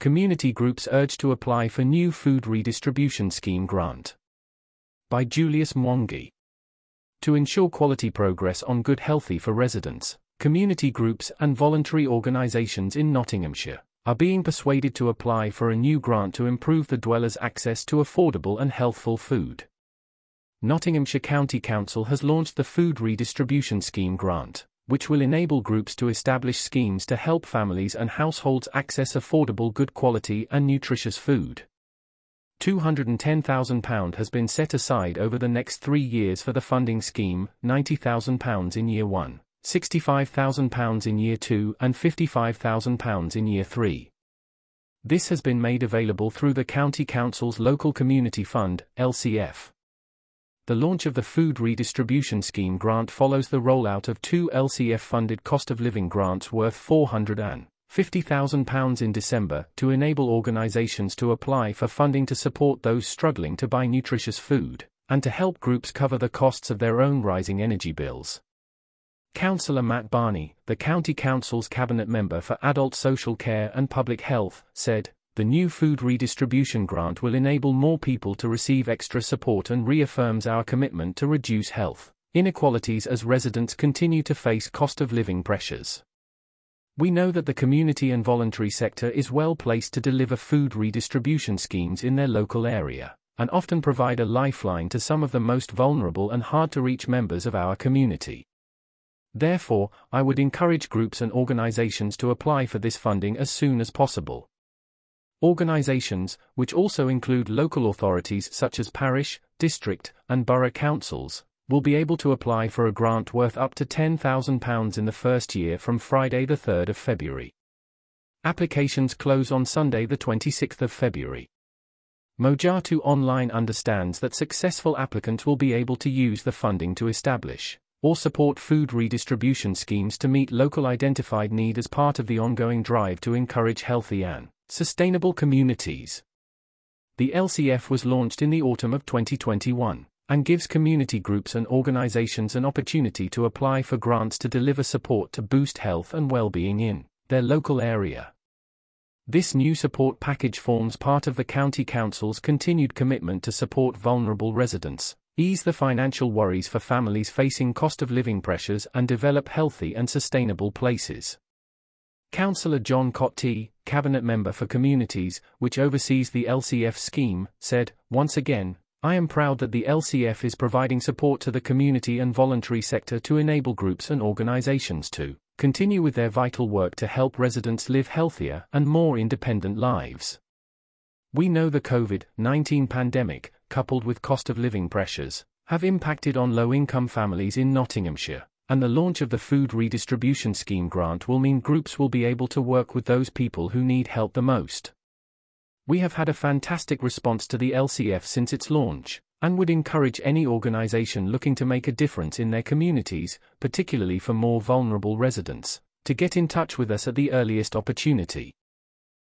Community groups urge to apply for new food redistribution scheme grant. By Julius Mwangi. To ensure quality progress on good healthy for residents, community groups and voluntary organisations in Nottinghamshire are being persuaded to apply for a new grant to improve the dwellers' access to affordable and healthful food. Nottinghamshire County Council has launched the Food Redistribution Scheme grant, which will enable groups to establish schemes to help families and households access affordable good quality and nutritious food. £210,000 has been set aside over the next three years for the funding scheme, £90,000 in year one. £65,000 in year 2 and £55,000 in year 3. This has been made available through the County Council's Local Community Fund, LCF. The launch of the Food Redistribution Scheme grant follows the rollout of two LCF-funded cost of living grants worth £450,000 in December to enable organisations to apply for funding to support those struggling to buy nutritious food, and to help groups cover the costs of their own rising energy bills. Councillor Matt Barney, the County Council's Cabinet Member for Adult Social Care and Public Health, said, The new food redistribution grant will enable more people to receive extra support and reaffirms our commitment to reduce health inequalities as residents continue to face cost of living pressures. We know that the community and voluntary sector is well placed to deliver food redistribution schemes in their local area, and often provide a lifeline to some of the most vulnerable and hard to reach members of our community. Therefore, I would encourage groups and organizations to apply for this funding as soon as possible. Organizations, which also include local authorities such as parish, district, and borough councils, will be able to apply for a grant worth up to £10,000 in the first year from Friday the 3rd of February. Applications close on Sunday the 26th of February. Mojatu Online understands that successful applicants will be able to use the funding to establish or support food redistribution schemes to meet local identified need as part of the ongoing drive to encourage healthy and sustainable communities. The LCF was launched in the autumn of 2021 and gives community groups and organizations an opportunity to apply for grants to deliver support to boost health and well-being in their local area. This new support package forms part of the County Council's continued commitment to support vulnerable residents, ease the financial worries for families facing cost of living pressures and develop healthy and sustainable places. Councillor John Cottee, Cabinet Member for Communities, which oversees the LCF scheme, said, Once again, I am proud that the LCF is providing support to the community and voluntary sector to enable groups and organizations to continue with their vital work to help residents live healthier and more independent lives. We know the COVID 19 pandemic, coupled with cost of living pressures, have impacted on low income families in Nottinghamshire, and the launch of the Food Redistribution Scheme grant will mean groups will be able to work with those people who need help the most. We have had a fantastic response to the LCF since its launch, and would encourage any organisation looking to make a difference in their communities, particularly for more vulnerable residents, to get in touch with us at the earliest opportunity.